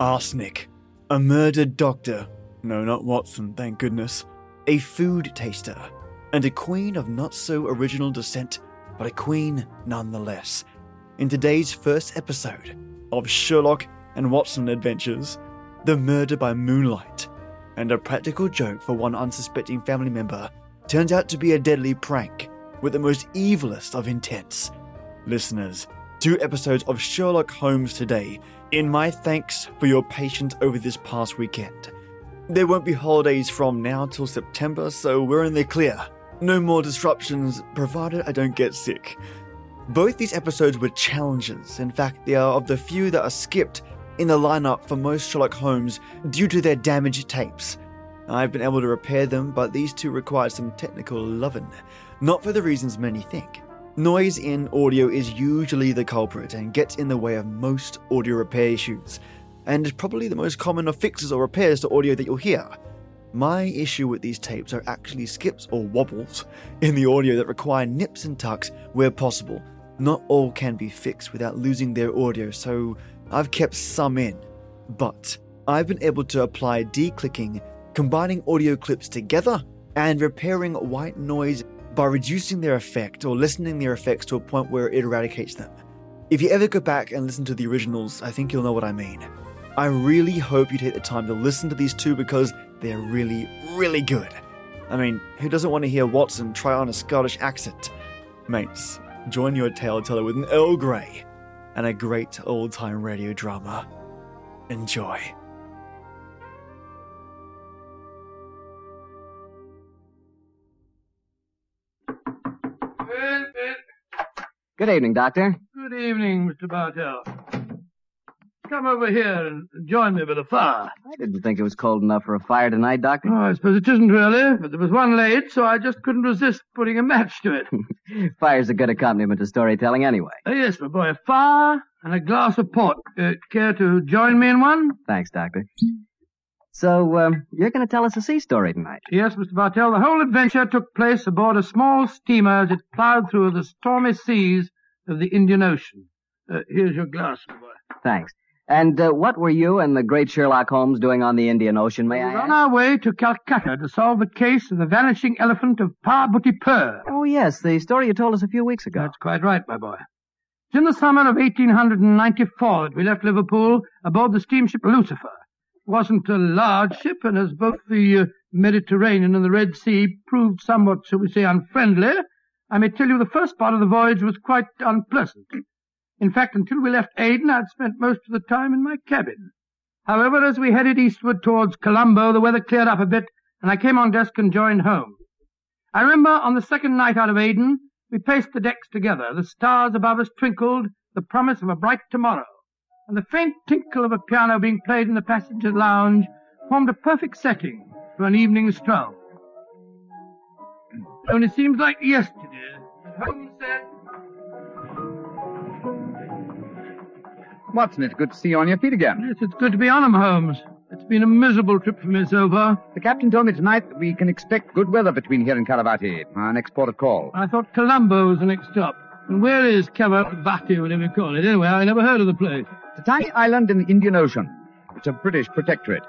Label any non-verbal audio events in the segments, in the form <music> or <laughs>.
arsenic, a murdered doctor, no, not Watson, thank goodness, a food taster, and a queen of not so original descent, but a queen nonetheless. In today's first episode of Sherlock and Watson Adventures, The Murder by Moonlight, and a practical joke for one unsuspecting family member turns out to be a deadly prank with the most evilest of intents. Listeners, two episodes of Sherlock Holmes today, in my thanks for your patience over this past weekend. There won't be holidays from now till September, so we're in the clear. No more disruptions, provided I don't get sick. Both these episodes were challenges. In fact, they are of the few that are skipped in the lineup for most Sherlock Holmes due to their damaged tapes. I've been able to repair them, but these two required some technical loving, not for the reasons many think. Noise in audio is usually the culprit and gets in the way of most audio repair issues, and is probably the most common of fixes or repairs to audio that you'll hear. My issue with these tapes are actually skips or wobbles in the audio that require nips and tucks where possible. Not all can be fixed without losing their audio, so I've kept some in. But I've been able to apply declicking, combining audio clips together, and repairing white noise by reducing their effect or lessening their effects to a point where it eradicates them. If you ever go back and listen to the originals, I think you'll know what I mean. I really hope you take the time to listen to these two because they're really, really good. I mean, who doesn't want to hear Watson try on a Scottish accent? Mates, join your tale teller with an Earl Grey and a great old time radio drama. Enjoy. Good evening, Doctor. Good evening, Mr. Bartell. Come over here and join me by the fire. I didn't think it was cold enough for a fire tonight, Doctor. Oh, I suppose it isn't really, but there was one late, so I just couldn't resist putting a match to it. <laughs> Fire's a good accompaniment to storytelling anyway. Oh, yes, my boy, a fire and a glass of port. Uh, care to join me in one? Thanks, Doctor. So, um, you're going to tell us a sea story tonight? Yes, Mr. Bartell. The whole adventure took place aboard a small steamer as it plowed through the stormy seas of the Indian Ocean. Uh, here's your glass, boy. Thanks. And uh, what were you and the great Sherlock Holmes doing on the Indian Ocean, may I were on ask? our way to Calcutta to solve the case of the vanishing elephant of Parbhuti Pur. Oh, yes, the story you told us a few weeks ago. That's quite right, my boy. It's in the summer of 1894 that we left Liverpool aboard the steamship Lucifer. It wasn't a large ship, and as both the uh, Mediterranean and the Red Sea proved somewhat, shall we say, unfriendly, I may tell you the first part of the voyage was quite unpleasant. In fact, until we left Aden, I'd spent most of the time in my cabin. However, as we headed eastward towards Colombo, the weather cleared up a bit, and I came on deck and joined home. I remember on the second night out of Aden, we paced the decks together. The stars above us twinkled, the promise of a bright tomorrow. And the faint tinkle of a piano being played in the passenger's lounge formed a perfect setting for an evening stroll. Only seems like yesterday. Holmes said, Watson, it's good to see you on your feet again. Yes, it's good to be on 'em, Holmes. It's been a miserable trip for me so far. The captain told me tonight that we can expect good weather between here and Calavati, our next port of call. I thought Colombo was the next stop. And where is Cavalvati, whatever you call it? Anyway, I never heard of the place. It's a tiny island in the Indian Ocean. It's a British protectorate.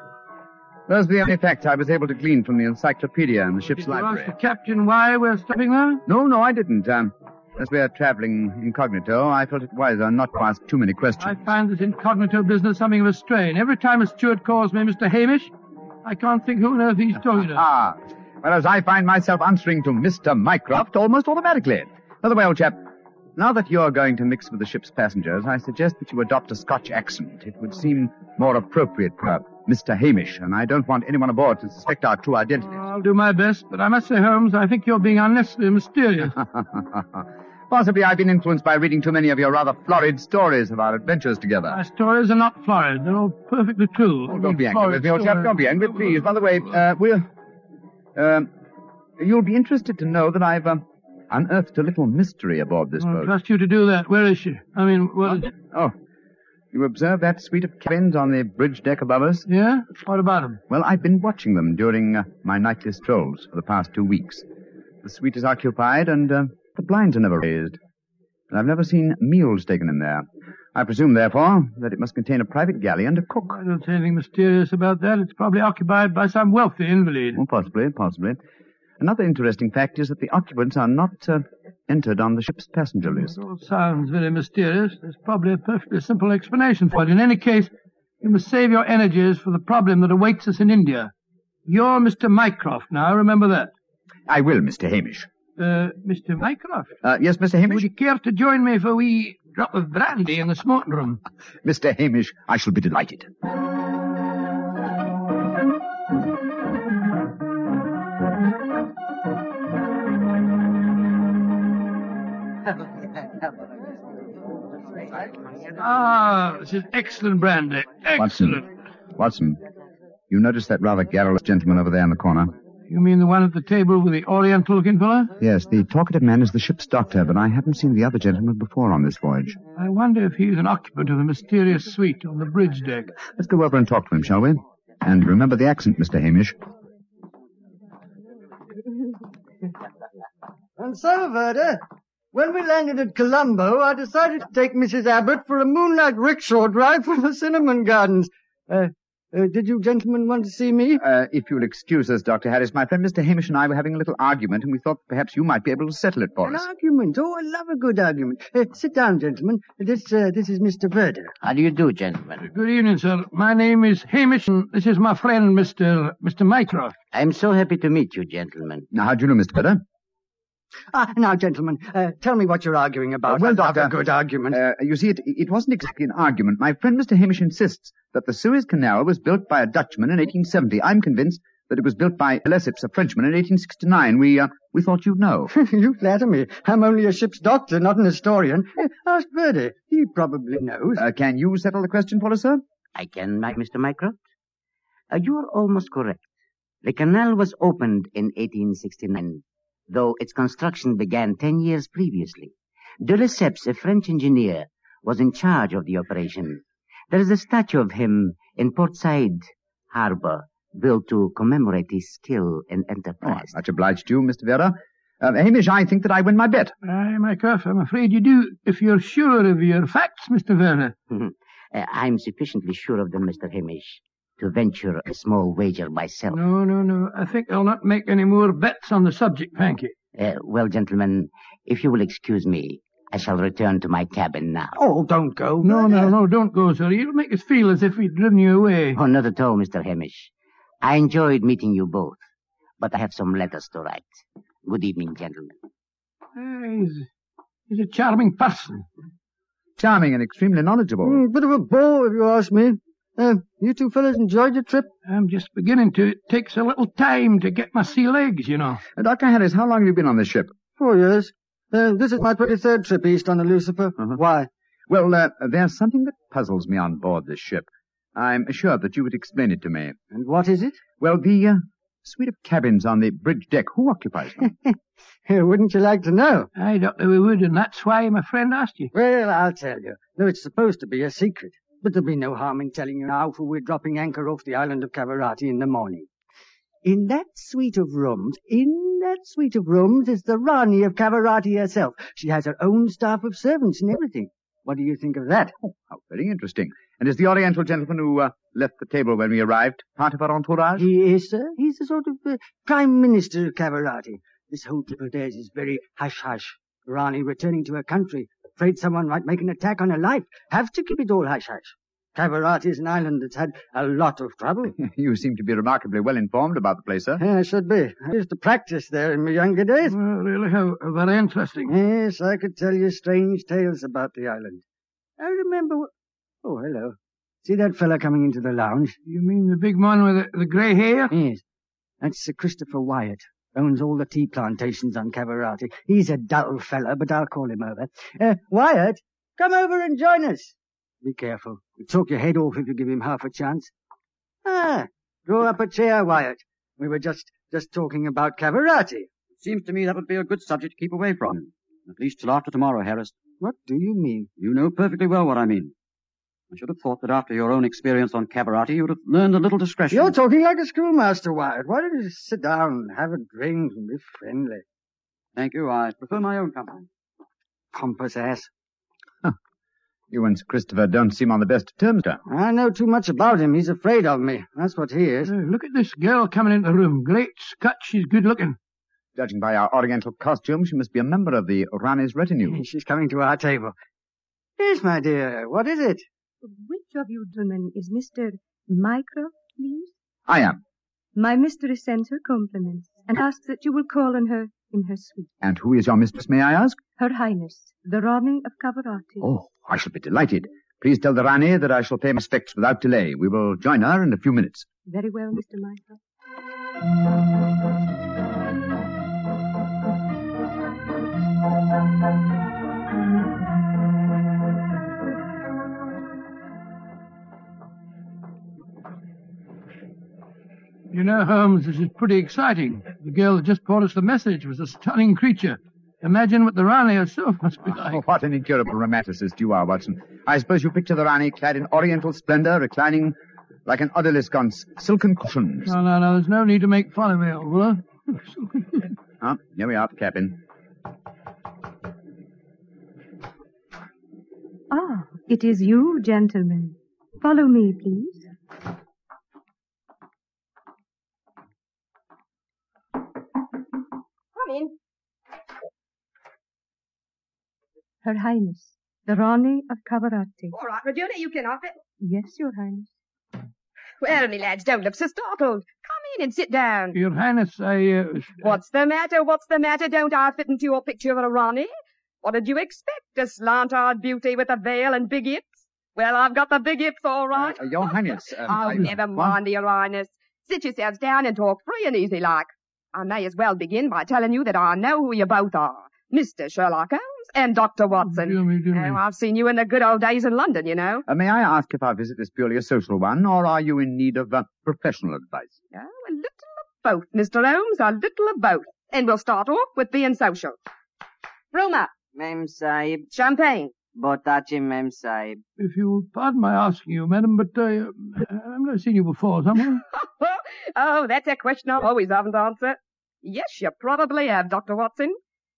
Those are the only facts I was able to glean from the encyclopedia and the ship's Did you ask the captain why we're stopping there? No, no, I didn't. Um, as we are traveling incognito, I felt it wiser not to ask too many questions. I find this incognito business something of a strain. Every time a steward calls me Mr. Hamish, I can't think who on earth he's talking to. Ah, whereas I find myself answering to Mr. Mycroft almost automatically. By the way, old chap, now that you're going to mix with the ship's passengers, I suggest that you adopt a Scotch accent. It would seem more appropriate for Mr. Hamish, and I don't want anyone aboard to suspect our true identities. I'll do my best, but I must say, Holmes, I think you're being unnecessarily mysterious. <laughs> Possibly I've been influenced by reading too many of your rather florid stories of our adventures together. My stories are not florid. They're all perfectly true. Oh, don't be angry with me, old chap. Don't be angry, please. By the way, uh, we'll... Um, you'll be interested to know that I've um, unearthed a little mystery aboard this boat. Boat. trust you to do that. Where is she? I mean, what is? Oh, you observe that suite of cabins on the bridge deck above us? Yeah? What about them? Well, I've been watching them during uh, my nightly strolls for the past two weeks. The suite is occupied, and uh, the blinds are never raised. And I've never seen meals taken in there. I presume, therefore, that it must contain a private galley and a cook. I don't see anything mysterious about that. It's probably occupied by some wealthy invalid. Well, possibly, possibly. Another interesting fact is that the occupants are not uh, entered on the ship's passenger list. It all sounds very mysterious. There's probably a perfectly simple explanation for it. In any case, you must save your energies for the problem that awaits us in India. You're Mr. Mycroft now, remember that. I will, Mr. Hamish. Uh, Mr. Mycroft, Uh, yes, Mr. Hamish? would you care to join me for a wee drop of brandy in the smoking room? Mr. Hamish, I shall be delighted. Ah, this is excellent brandy. Excellent. Watson, you notice that rather garrulous gentleman over there in the corner? You mean the one at the table with the oriental looking fellow? Yes, the talkative man is the ship's doctor, but I haven't seen the other gentleman before on this voyage. I wonder if he's an occupant of the mysterious suite on the bridge deck. Let's go over and talk to him, shall we? And remember the accent, Mr. Hamish. And so, Verda, when we landed at Colombo, I decided to take Mrs. Abbott for a moonlight rickshaw drive from the cinnamon gardens. Uh, uh, did you gentlemen want to see me? Uh, if you'll excuse us, Dr. Harris, my friend Mr. Hamish and I were having a little argument, and we thought perhaps you might be able to settle it for An us. argument. Oh, I love a good argument. Uh, sit down, gentlemen. This, uh, this is Mr. Verda. How do you do, gentlemen? Good evening, sir. My name is Hamish, and this is my friend, Mr. Mr. Mycroft. I'm so happy to meet you, gentlemen. Now, how do you know, Mr. Verda? Ah, now, gentlemen, uh, tell me what you're arguing about. Uh, well, I love Doctor, a good argument. Uh, you see, it, it wasn't exactly an argument. My friend Mr. Hamish insists that the Suez Canal was built by a Dutchman in 1870. I'm convinced that it was built by Lesseps, a Frenchman, in 1869. We, uh, we thought you'd know. <laughs> you flatter me. I'm only a ship's doctor, not an historian. Uh, ask Verda. He probably knows. Uh, can you settle the question for us, sir? I can, Mr. Mycroft. Uh, you are almost correct. The canal was opened in 1869, though its construction began ten years previously. De Lesseps, a French engineer, was in charge of the operation. There is a statue of him in Port Said harbor, built to commemorate his skill and Oh, enterprise. much obliged to you, Mr. Verda. Uh, Hamish, I think that I win my bet. Aye, Mycroft, I'm afraid you do, if you're sure of your facts, Mr. Werner. <laughs> Uh, I'm sufficiently sure of them, Mr. Hamish, to venture a small wager myself. No, no, no. I think I'll not make any more bets on the subject, thank you. Uh, well, gentlemen, if you will excuse me, I shall return to my cabin now. Oh, don't go. No, no, no, don't go, sir. You'll make us feel as if we'd driven you away. Oh, not at all, Mr. Hamish. I enjoyed meeting you both, but I have some letters to write. Good evening, gentlemen. Aye, he's, he's a charming person. Charming and extremely knowledgeable. Mm, bit of a bore, if you ask me. Uh, you two fellas enjoyed your trip? I'm just beginning to. It takes a little time to get my sea legs, you know. Uh, Dr. Harris, how long have you been on this ship? Four years. Uh, this is my 23rd trip east on the Lucifer. Uh-huh. Why? Well, uh, there's something that puzzles me on board this ship. I'm assured that you would explain it to me. And what is it? Well, the uh, suite of cabins on the bridge deck, who occupies them? <laughs> Wouldn't you like to know? Aye, Doctor, we would, and that's why my friend asked you. Well, I'll tell you. Though it's supposed to be a secret. But there'll be no harm in telling you now, for we're dropping anchor off the island of Cavarati in the morning. In that suite of rooms, in that suite of rooms is the Rani of Cavarati herself. She has her own staff of servants and everything. What do you think of that? Oh, how very interesting. And is the Oriental gentleman who uh, left the table when we arrived part of our entourage? He is, sir. He's a sort of uh, prime minister of Cavarati. This whole trip of theirs is very hush-hush. Rani returning to her country, afraid someone might make an attack on her life. Have to keep it all hush-hush. Cavarati is an island that's had a lot of trouble. <laughs> you seem to be remarkably well informed about the place, sir. Yeah, I should be. I used to practice there in my younger days. Well, really, how how very interesting. Yes, I could tell you strange tales about the island. I remember. Oh, hello. See that fellow coming into the lounge? You mean the big man with the, the grey hair? Yes. That's Sir Christopher Wyatt. Owns all the tea plantations on Cavarati. He's a dull fella, but I'll call him over. Uh, Wyatt, come over and join us. Be careful. He'll talk your head off if you give him half a chance. Ah, draw up a chair, Wyatt. We were just, just talking about Cavarati. Seems to me that would be a good subject to keep away from. At least till after tomorrow, Harris. What do you mean? You know perfectly well what I mean. I should have thought that after your own experience on Cavarati, you'd have learned a little discretion. You're talking like a schoolmaster, Wyatt. Why don't you sit down, have a drink, and be friendly? Thank you. I prefer my own company. Pompous ass. You and Sir Christopher don't seem on the best of terms, sir. I know too much about him. He's afraid of me. That's what he is. Uh, look at this girl coming into the room. Great Scott, she's good looking. Judging by our Oriental costume, she must be a member of the Rani's retinue. <laughs> She's coming to our table. Yes, my dear. What is it? Which of you gentlemen is Mr. Mycroft, please? I am. My mistress sends her compliments and asks that you will call on her in her suite. And who is your mistress, may I ask? Her Highness, the Rani of Cavarati. Oh, I shall be delighted. Please tell the Rani that I shall pay my respects without delay. We will join her in a few minutes. Very well, Mr. Mycroft. You know, Holmes, this is pretty exciting. The girl that just brought us the message was a stunning creature. Imagine what the Rani herself must be like. Oh, what an incurable romanticist you are, Watson. I suppose you picture the Rani clad in oriental splendor, reclining like an odalisque on silken cushions. No, no, no, there's no need to make fun of me, old fellow. <laughs> Ah, here we are at the cabin. Ah, it is you, gentlemen. Follow me, please. Come in. Her Highness, the Rani of Cavarati. All right, Regina, you can off it. Yes, Your Highness. Well, me lads, don't look so startled. Come in and sit down. Your Highness, I, uh, What's the matter? What's the matter? Don't I fit into your picture of a Rani? What did you expect? A slant-eyed beauty with a veil and big hips? Well, I've got the big hips, all right. Uh, your Highness. Um, <laughs> oh, I- never what? mind, your highness. Sit yourselves down and talk free and easy like. I may as well begin by telling you that I know who you both are. Mr. Sherlock Holmes and Dr. Watson. dear me, dear me. Oh, I've seen you in the good old days in London, you know. Uh, may I ask if our visit is purely a social one, or are you in need of uh, professional advice? Oh, a little of both, Mr. Holmes, a little of both. And we'll start off with being social. Roma, Mem Sahib, champagne. Botachi Mem Sahib. if you'll pardon my asking you, madam, but uh, I've never seen you before, someone. <laughs> oh, that's a question I always haven't answered. Yes, you probably have, Dr. Watson.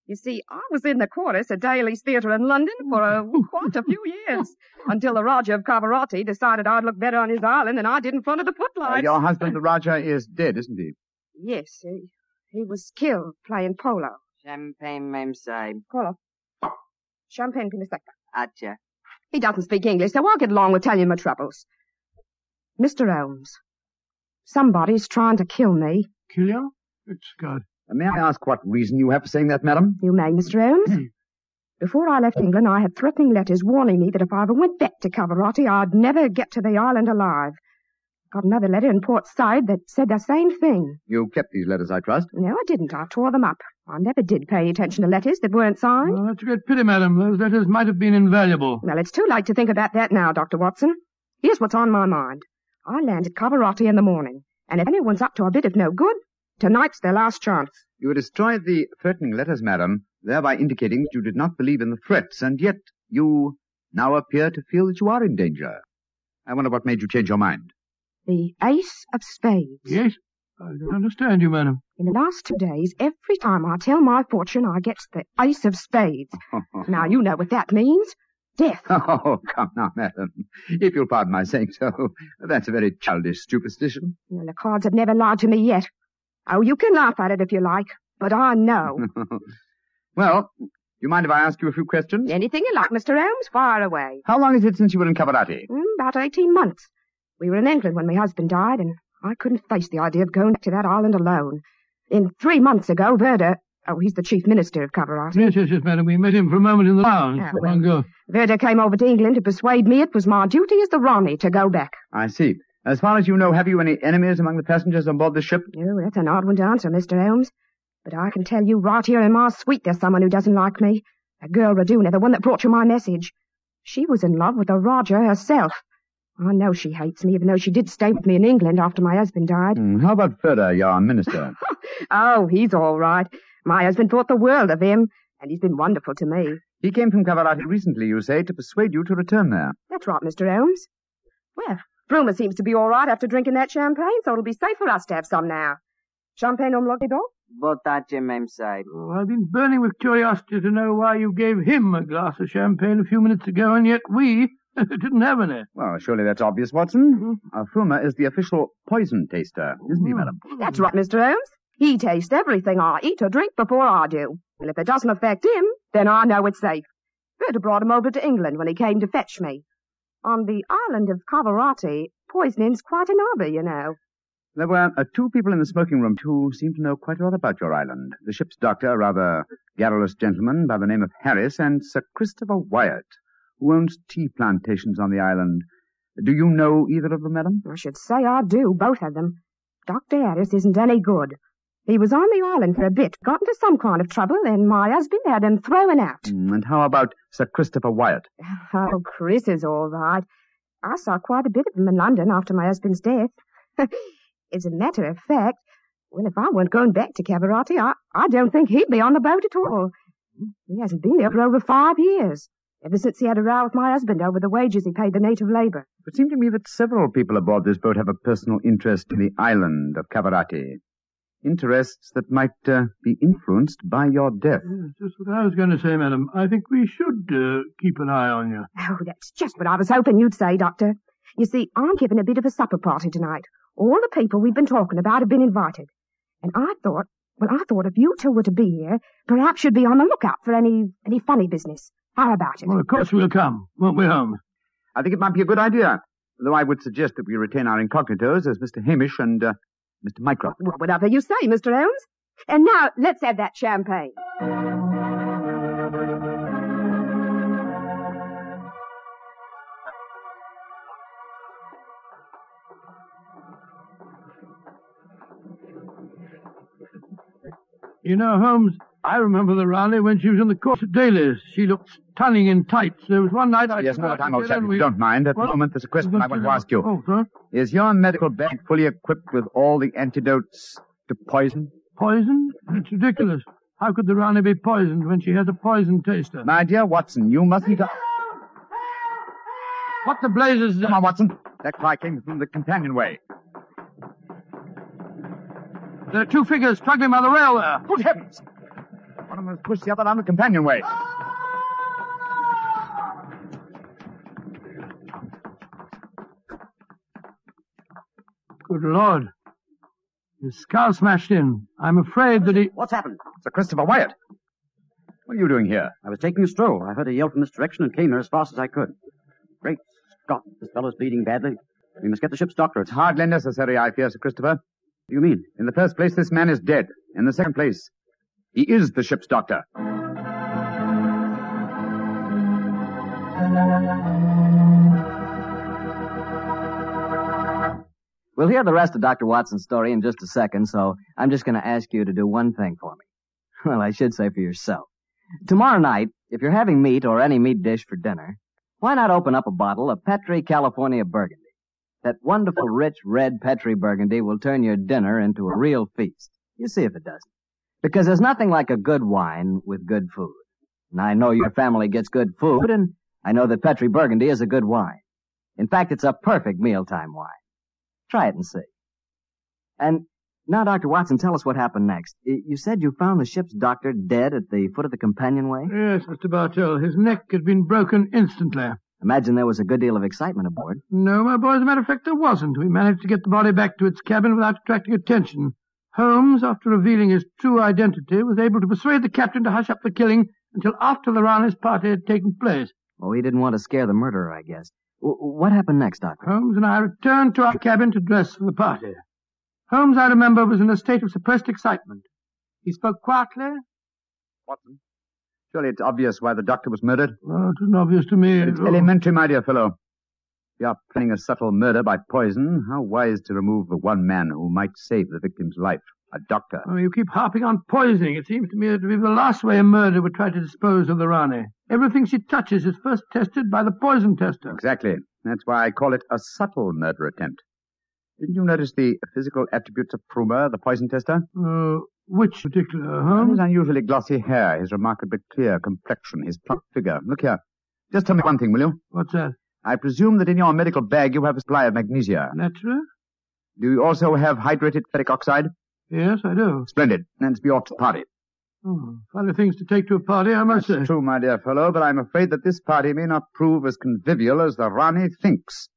You see, I was in the chorus at Daly's Theatre in London for uh, <laughs> quite a few years, until the Raja of Cavarati decided I'd look better on his island than I did in front of the Uh, footlights. your husband, the Raja, is dead, isn't he? Yes, he, he was killed playing polo. Champagne Mem Sahib. Polo. Champagne Pinisecta. Acha. He doesn't speak English, so I'll get along with telling you my troubles. Mr. Holmes, somebody's trying to kill me. Kill you? Good God. Uh, may I ask what reason you have for saying that, madam? You may, Mr. Holmes. Before I left England, I had threatening letters warning me that if I ever went back to Cavarati, I'd never get to the island alive. Got another letter in Port Said that said the same thing. You kept these letters, I trust. No, I didn't. I tore them up. I never did pay any attention to letters that weren't signed. Well, that's a great pity, madam. Those letters might have been invaluable. Well, it's too late to think about that now, Dr. Watson. Here's what's on my mind. I land at Cavarati in the morning, and if anyone's up to a bit of no good, tonight's their last chance. You destroyed the threatening letters, madam, thereby indicating that you did not believe in the threats, and yet you now appear to feel that you are in danger. I wonder what made you change your mind. The Ace of Spades. Yes? I don't understand you, madam. In the last two days, every time I tell my fortune, I get the Ace of Spades. <laughs> Now, you know what that means. Death. <laughs> Oh, come now, madam. If you'll pardon my saying so, that's a very childish superstition. Well, the cards have never lied to me yet. Oh, you can laugh at it if you like, but I know. <laughs> well, do you mind if I ask you a few questions? Anything you like, Mr. Holmes, fire away. How long is it since you were in Cavarati? Mm, about 18 months. We were in England when my husband died, and I couldn't face the idea of going back to that island alone. In three months ago, Verda, oh, he's the chief minister of Cavarati. Yes, yes, yes, madam. We met him for a moment in the lounge. Ah, well. long ago. Verda came over to England to persuade me it was my duty as the Rani to go back. I see. As far as you know, have you any enemies among the passengers on board the ship? Oh, that's an odd one to answer, Mr. Holmes. But I can tell you right here in my suite there's someone who doesn't like me. A girl, Raduna, the one that brought you my message. She was in love with the Raja herself. I know she hates me, even though she did stay with me in England after my husband died. Hmm, how about Verda, your minister? <laughs> Oh, he's all right. My husband thought the world of him, and he's been wonderful to me. he came from Cavarati recently, you say, to persuade you to return there. That's right, Mr. Holmes. Well, Bruma seems to be all right after drinking that champagne, so it'll be safe for us to have some now. Champagne om logido? Votace mem side. Oh, I've been burning with curiosity to know why you gave him a glass of champagne a few minutes ago, and yet we <laughs> didn't have any. Well, surely that's obvious, Watson. Uh, Fulmer is the official poison taster, isn't he, madam? That's right, Mr. Holmes. He tastes everything I eat or drink before I do. And if it doesn't affect him, then I know it's safe. Verda brought him over to England when he came to fetch me. On the island of Cavarati, poisoning's quite an hobby, you know. There were uh, two people in the smoking room who seemed to know quite a lot about your island. The ship's doctor, a rather garrulous gentleman by the name of Harris, and Sir Christopher Wyatt, who owns tea plantations on the island. Do you know either of them, madam? I should say I do, both of them. Dr. Harris isn't any good. He was on the island for a bit, got into some kind of trouble, and my husband had him thrown out. Mm, And how about Sir Christopher Wyatt? <sighs> Oh, Chris is all right. I saw quite a bit of him in London after my husband's death. <laughs> As a matter of fact, well, if I weren't going back to Cavarati, I, I don't think he'd be on the boat at all. He hasn't been there for over five years, ever since he had a row with my husband over the wages he paid the native labor. It seemed to me that several people aboard this boat have a personal interest in the island of Cavarati. Interests that might uh, be influenced by your death. Yes, just what I was going to say, madam. I think we should uh, keep an eye on you. Oh, that's just what I was hoping you'd say, Doctor. You see, I'm giving a bit of a supper party tonight. All the people we've been talking about have been invited. And I thought, well, I thought if you two were to be here, perhaps you'd be on the lookout for any, any funny business. How about it? Well, of course we'll come, won't we, Holmes? I think it might be a good idea, though I would suggest that we retain our incognitos as Mr. Hamish and uh, Mr. Mycroft. Well, whatever you say, Mr. Holmes. And now, let's have that champagne. You know, Holmes, I remember the Rani when she was in the course at Daly's. She looked stunning in tights. There was one night I... Yes, no, her time, out old chap, together and we- you don't mind. At What? the moment, there's a question I want to ask you. Oh, sir? Is your medical bag fully equipped with all the antidotes to poison? Poison? It's ridiculous. How could the Rani be poisoned when she has a poison taster? My dear Watson, you mustn't... What the blazes... Come on, Watson. That cry came from the companionway. There are two figures struggling by the rail there. Good heavens! One of them has pushed the other down the companionway. Good Lord. His skull smashed in. I'm afraid that he... What's happened? Sir Christopher Wyatt. What are you doing here? I was taking a stroll. I heard a yell from this direction and came here as fast as I could. Great Scott, this fellow's bleeding badly. We must get the ship's doctor. It's hardly necessary, I fear, Sir Christopher. What do you mean? In the first place, this man is dead. In the second place, he is the ship's doctor. We'll hear the rest of Dr. Watson's story in just a second, so I'm just going to ask you to do one thing for me. <laughs> Well, I should say for yourself. Tomorrow night, if you're having meat or any meat dish for dinner, why not open up a bottle of Petri California Burgundy? That wonderful, rich, red Petri Burgundy will turn your dinner into a real feast. You see if it doesn't. Because there's nothing like a good wine with good food. And I know your family gets good food, and I know that Petri Burgundy is a good wine. In fact, it's a perfect mealtime wine. Try it and see. And now, Dr. Watson, tell us what happened next. You said you found the ship's doctor dead at the foot of the companionway? Yes, Mr. Bartell. His neck had been broken instantly. Imagine there was a good deal of excitement aboard. No, my boy, as a matter of fact, there wasn't. We managed to get the body back to its cabin without attracting attention. Holmes, after revealing his true identity, was able to persuade the captain to hush up the killing until after the Rani's party had taken place. Oh, he didn't want to scare the murderer, I guess. W- what happened next, Doctor? Holmes and I returned to our cabin to dress for the party. Holmes, I remember, was in a state of suppressed excitement. He spoke quietly. Watson. Surely it's obvious why the doctor was murdered. Oh, it wasn't obvious to me. It's Oh. elementary, my dear fellow. You are planning a subtle murder by poison, how wise to remove the one man who might save the victim's life, a doctor. Oh, you keep harping on poisoning. It seems to me to be the last way a murderer would try to dispose of the Rani. Everything she touches is first tested by the poison tester. Exactly. That's why I call it a subtle murder attempt. Didn't you notice the physical attributes of Frumer, the poison tester? Uh, which particular, His unusually glossy hair, his remarkably clear complexion, his plump figure. Look here. Just tell me one thing, will you? What's that? I presume that in your medical bag you have a supply of magnesia. Naturally? Do you also have hydrated ferric oxide? Yes, I do. Splendid. Then be off to the party. Oh, funny things to take to a party, I must That's say. true, my dear fellow, but I'm afraid that this party may not prove as convivial as the Rani thinks.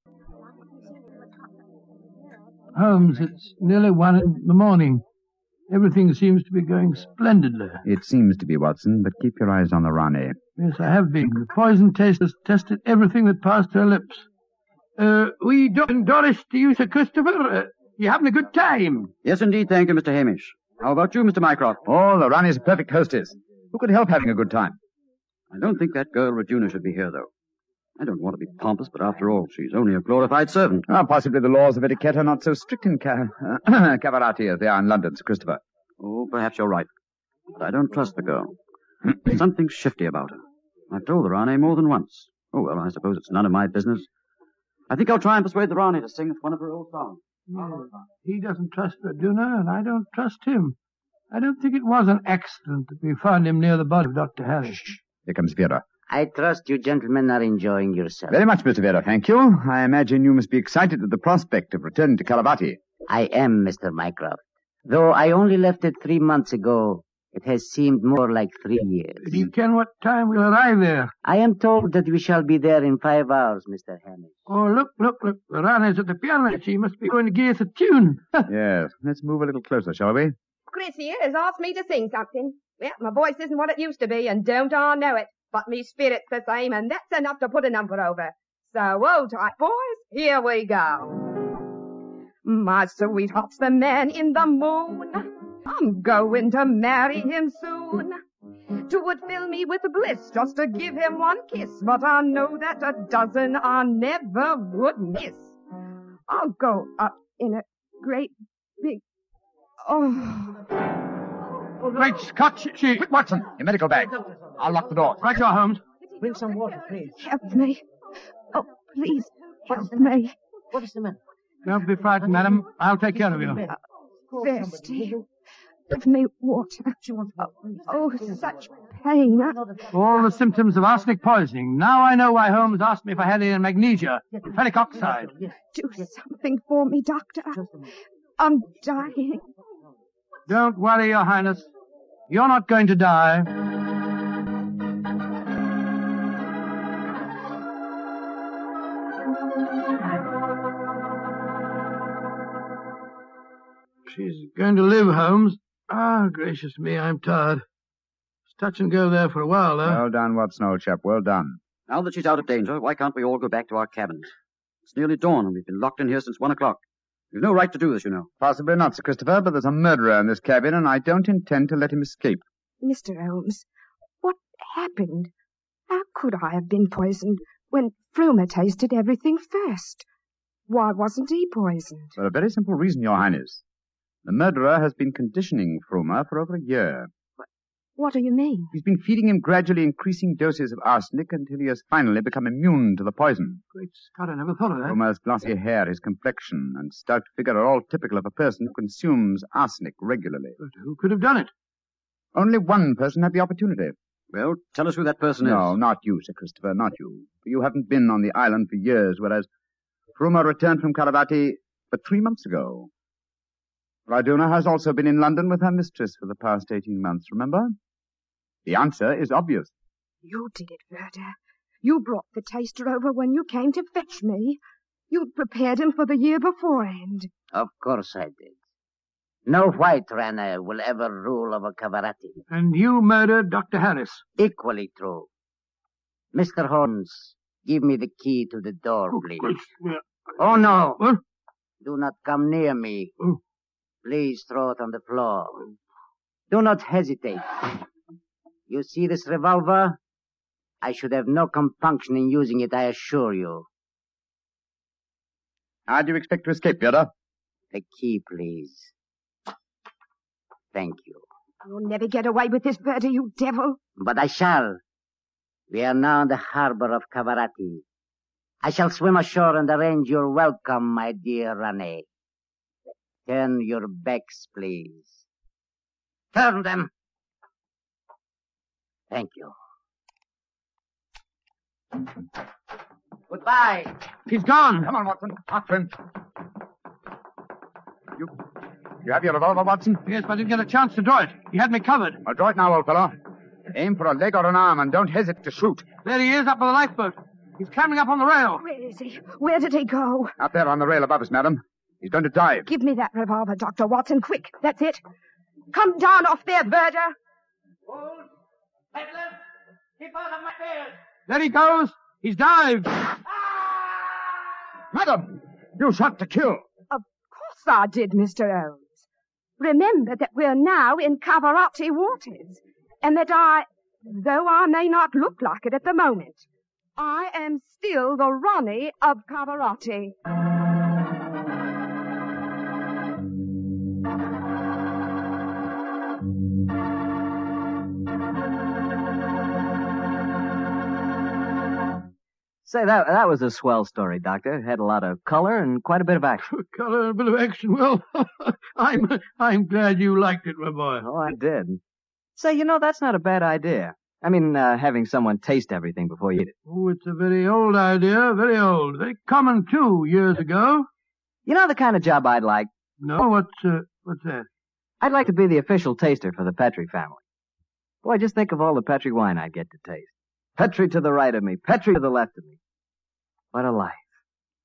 Holmes, it's nearly one in the morning. Everything seems to be going splendidly. It seems to be, Watson, but keep your eyes on the Rani. Yes, I have been. The poison taste has tested everything that passed her lips. Uh, we do Doris to you, Sir Christopher. Uh, you having a good time? Yes, indeed. Thank you, Mr. Hamish. How about you, Mr. Mycroft? Oh, the Rani's a perfect hostess. Who could help having a good time? I don't think that girl Regina should be here, though. I don't want to be pompous, but after all, she's only a glorified servant. Ah, possibly the laws of etiquette are not so strict in Ca- <clears throat> Cavarati as they are in London, Sir Christopher. Oh, perhaps you're right. But I don't trust the girl. <clears throat> There's something shifty about her. I've told the Rani more than once. Oh, well, I suppose it's none of my business. I think I'll try and persuade the Rani to sing one of her old songs. He doesn't trust Raduna, and I don't trust him. I don't think it was an accident that we found him near the body of Dr. Harris. Here comes Verda. I trust you gentlemen are enjoying yourselves. Very much, Mr. Verda, thank you. I imagine you must be excited at the prospect of returning to Calavati. I am, Mr. Mycroft. Though I only left it three months ago, it has seemed more like three years. Do you ken what time we'll arrive there? I am told that we shall be there in five hours, Mr. Hamish. Oh, look, look, look. The Rani's at the piano. She must be going to give us a tune. <laughs> yes, let's move a little closer, shall we? Chris here has asked me to sing something. Well, my voice isn't what it used to be, and don't I know it. But me spirit's the same, and that's enough to put a number over. So, hold tight, boys. Here we go. My sweetheart's the man in the moon. I'm going to marry him soon. 'Twould fill me with bliss just to give him one kiss, but I know that a dozen I never would miss. I'll go up in a great big. Oh. Great Scott, she... Quick, Watson, your medical bag. I'll lock the door. Right, your Holmes. Bring some water, please. Help me. Oh, please, help me. What is the matter? Don't be frightened, madam. I'll take care of you. Thirsty. Give me water. Oh, such pain. All the symptoms of arsenic poisoning. Now I know why Holmes asked me if I had any magnesia, ferric oxide. Do something for me, Doctor. I'm dying. Don't worry, Your Highness. You're not going to die. She's going to live, Holmes. Ah, gracious me, I'm tired. It's touch and go there for a while, though. Well done, Watson, old chap. Well done. Now that she's out of danger, why can't we all go back to our cabins? It's nearly dawn, and we've been locked in here since one o'clock. We've no right to do this, you know. Possibly not, Sir Christopher, but there's a murderer in this cabin, and I don't intend to let him escape. Mr. Holmes, what happened? How could I have been poisoned when Frumer tasted everything first? Why wasn't he poisoned? For a very simple reason, Your Highness. The murderer has been conditioning Frumer for over a year. What do you mean? He's been feeding him gradually increasing doses of arsenic until he has finally become immune to the poison. Great Scott, I never thought of that. Frumer's glossy hair, his complexion, and stout figure are all typical of a person who consumes arsenic regularly. But who could have done it? Only one person had the opportunity. Well, tell us who that person No, is. No, not you, Sir Christopher, not you. For you haven't been on the island for years, whereas Frumer returned from Cavarati but three months ago. Raduna has also been in London with her mistress for the past eighteen months, remember? The answer is obvious. You did it, Verda. You brought the taster over when you came to fetch me. You'd prepared him for the year beforehand. Of course I did. No white runner will ever rule over Cavarati. And you murdered Dr. Harris. Equally true. Mr. Holmes, give me the key to the door, oh, please. Great- well, Oh, no. What? Do not come near me. Oh. Please throw it on the floor. Do not hesitate. You see this revolver? I should have no compunction in using it, I assure you. How do you expect to escape, Verda? The key, please. Thank you. You'll never get away with this, Verda, you devil. But I shall. We are now in the harbor of Cavarati. I shall swim ashore and arrange your welcome, my dear Rani. Turn your backs, please. Turn them. Thank you. Goodbye. He's gone. Come on, Watson. After him. You, You have your revolver, Watson? Yes, but I didn't get a chance to draw it. He had me covered. I'll draw it now, old fellow. Aim for a leg or an arm and don't hesitate to shoot. There he is, up on the lifeboat. He's climbing up on the rail. Where is he? Where did he go? Out there on the rail above us, madam. He's going to dive. Give me that revolver, Dr. Watson, quick. That's it. Come down off there, Verda. Keep out of my ears. There he goes. He's dived. Ah! Madam, you shot to kill. Of course I did, Mr. Holmes. Remember that we're now in Cavarati waters, and that I, though I may not look like it at the moment, I am still the Rani of Cavarati. Say, that that was a swell story, Doctor. It had a lot of color and quite a bit of action. <laughs> Color and a bit of action. Well, <laughs> I'm I'm glad you liked it, my boy. Oh, I did. Say, you know, that's not a bad idea. I mean, uh, having someone taste everything before you eat it. Oh, it's a very old idea, very old. Very common, too, years ago. You know the kind of job I'd like? No, what's, uh, what's that? I'd like to be the official taster for the Petri family. Boy, just think of all the Petri wine I'd get to taste. Petri to the right of me, Petri to the left of me. What a life.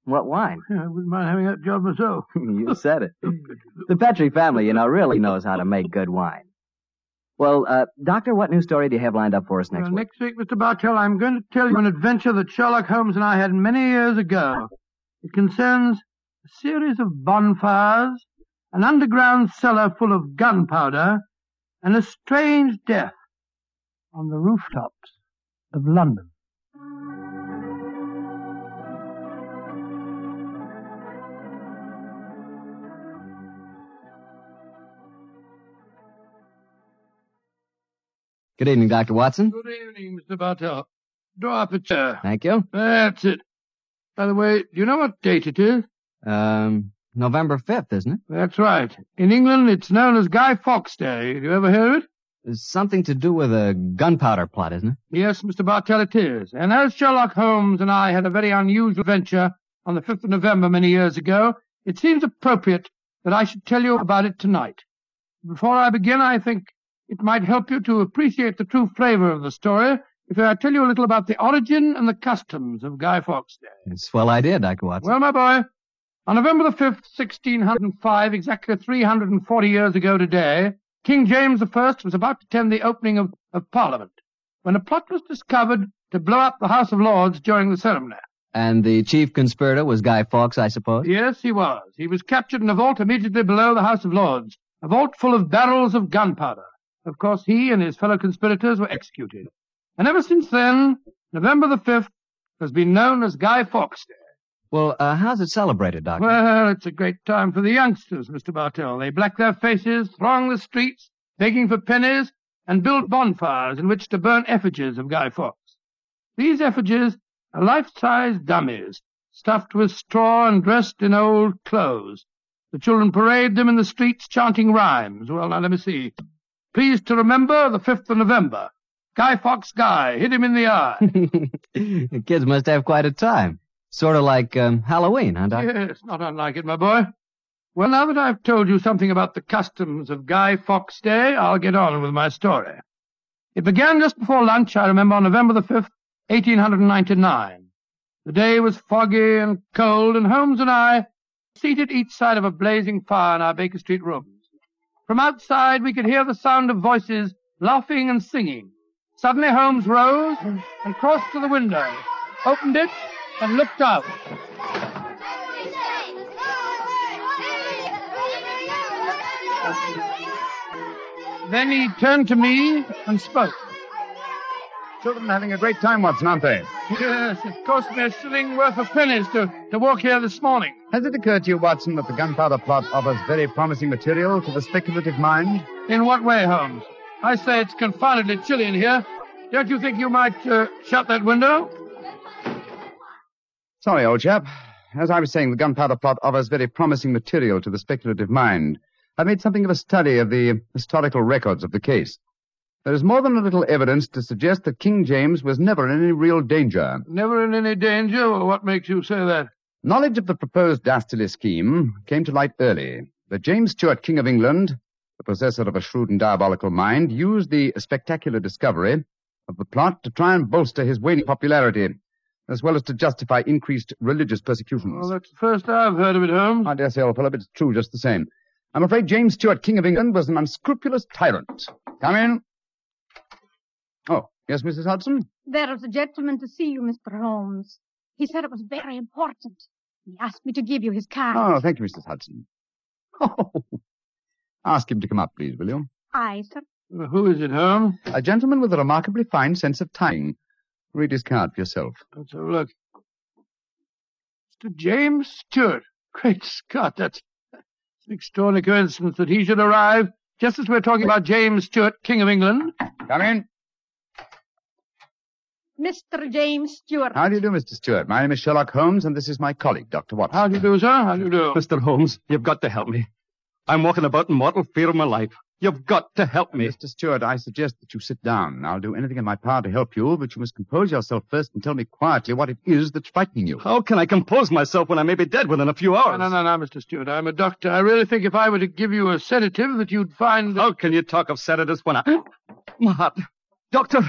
What wine? Yeah, I wouldn't mind having that job myself. <laughs> you said it. The Petri family, you know, really knows how to make good wine. Well, uh, Doctor, what new story do you have lined up for us next Well, week? next week, Mr. Bartell, I'm going to tell you an adventure that Sherlock Holmes and I had many years ago. It concerns a series of bonfires, an underground cellar full of gunpowder, and a strange death on the rooftops of London. Good evening, Dr. Watson. Good evening, Mr. Bartell. Draw up a chair. Thank you. That's it. By the way, do you know what date it is? Um, November 5th, isn't it? That's right. In England, it's known as Guy Fawkes Day. Have you ever heard of it? It's something to do with a gunpowder plot, isn't it? Yes, Mr. Bartell, it is. And as Sherlock Holmes and I had a very unusual adventure on the 5th of November many years ago, it seems appropriate that I should tell you about it tonight. Before I begin, I think it might help you to appreciate the true flavor of the story if I tell you a little about the origin and the customs of Guy Fawkes Day. It's a swell idea, Dr. Watson. Well, my boy, on November the 5th, 1605, exactly 340 years ago today, King James I was about to attend the opening of, of Parliament when a plot was discovered to blow up the House of Lords during the ceremony. and the chief conspirator was Guy Fawkes, I suppose? Yes, he was. He was captured in a vault immediately below the House of Lords, a vault full of barrels of gunpowder. Of course, he and his fellow conspirators were executed. And ever since then, November the 5th has been known as Guy Fawkes Day. Well, uh, how's it celebrated, Doctor? Well, it's a great time for the youngsters, Mr. Bartell. They black their faces, throng the streets, begging for pennies, and build bonfires in which to burn effigies of Guy Fawkes. These effigies are life-size dummies, stuffed with straw and dressed in old clothes. The children parade them in the streets chanting rhymes. Well, now let me see. Pleased to remember the 5th of November. Guy Fawkes Guy, hit him in the eye. the <laughs> kids must have quite a time. Sort of like um, Halloween, huh, Doctor? Yes, not unlike it, my boy. Well, now that I've told you something about the customs of Guy Fawkes Day, I'll get on with my story. It began just before lunch, I remember, on November the 5th, 1899. The day was foggy and cold, and Holmes and I seated each side of a blazing fire in our Baker Street rooms. From outside, we could hear the sound of voices laughing and singing. Suddenly, Holmes rose and crossed to the window, opened it, and looked out. Then he turned to me and spoke. Children are having a great time, Watson, aren't they? Yes, it cost me a shilling worth of pennies to, to walk here this morning. Has it occurred to you, Watson, that the gunpowder plot offers very promising material to the speculative mind? In what way, Holmes? I say it's confoundedly chilly in here. Don't you think you might uh, shut that window? Sorry, old chap. As I was saying, the gunpowder plot offers very promising material to the speculative mind. I've made something of a study of the historical records of the case. There is more than a little evidence to suggest that King James was never in any real danger. Never in any danger? Well, what makes you say that? Knowledge of the proposed dastardly scheme came to light early. that James Stuart, King of England, the possessor of a shrewd and diabolical mind, used the spectacular discovery of the plot to try and bolster his waning popularity, as well as to justify increased religious persecutions. Well, that's the first I've heard of it, Holmes. I dare say, old fellow, but it's true just the same. I'm afraid James Stuart, King of England, was an unscrupulous tyrant. Come in. Oh, yes, Mrs. Hudson? There is a gentleman to see you, Mr. Holmes. He said it was very important. He asked me to give you his card. Oh, thank you, Mrs. Hudson. <laughs> Oh, ask him to come up, please, will you? Aye, sir. Uh, who is it, Holmes? A gentleman with a remarkably fine sense of timing. Read his card for yourself. Let's have a look. Mr. James Stewart. Great Scott, that's an extraordinary coincidence that he should arrive just as we're talking about James Stewart, King of England. Come in. Mr. James Stewart. How do you do, Mr. Stewart? My name is Sherlock Holmes, and this is my colleague, Dr. Watson. How do you do, sir? How do you do? Mr. Holmes, you've got to help me. I'm walking about in mortal fear of my life. You've got to help me. Mr. Stewart, I suggest that you sit down. I'll do anything in my power to help you, but you must compose yourself first and tell me quietly what it is that's frightening you. How can I compose myself when I may be dead within a few hours? No, no, no, no, Mr. Stewart. I'm a doctor. I really think if I were to give you a sedative that you'd find... How can you talk of sedatives when I... <gasps> My heart. Doctor!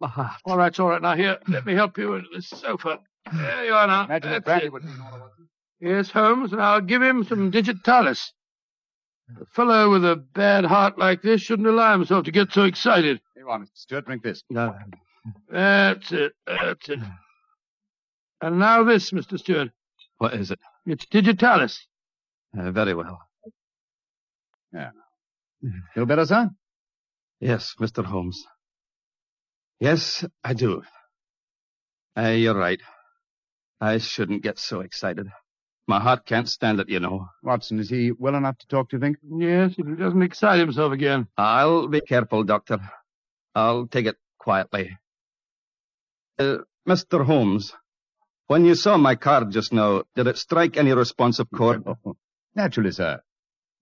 My heart. All right, all right. Now, here, let me help you into this sofa. There you are now. Imagine That's that brandy would. Yes, Holmes, and I'll give him some digitalis. A fellow with a bad heart like this shouldn't allow himself to get so excited. Here you are, Mr. Stewart. Drink this. No. That's it. That's it. And now this, Mr. Stewart. What is it? It's digitalis. Uh, very well. Yeah. Feel better, sir? Yes, Mr. Holmes. Yes, I do. Uh, you're right. I shouldn't get so excited. My heart can't stand it, you know. Watson, is he well enough to talk, do you think? Yes, if he doesn't excite himself again. I'll be careful, Doctor. I'll take it quietly. Uh, Mr. Holmes, when you saw my card just now, did it strike any responsive chord? <laughs> Oh, naturally, sir.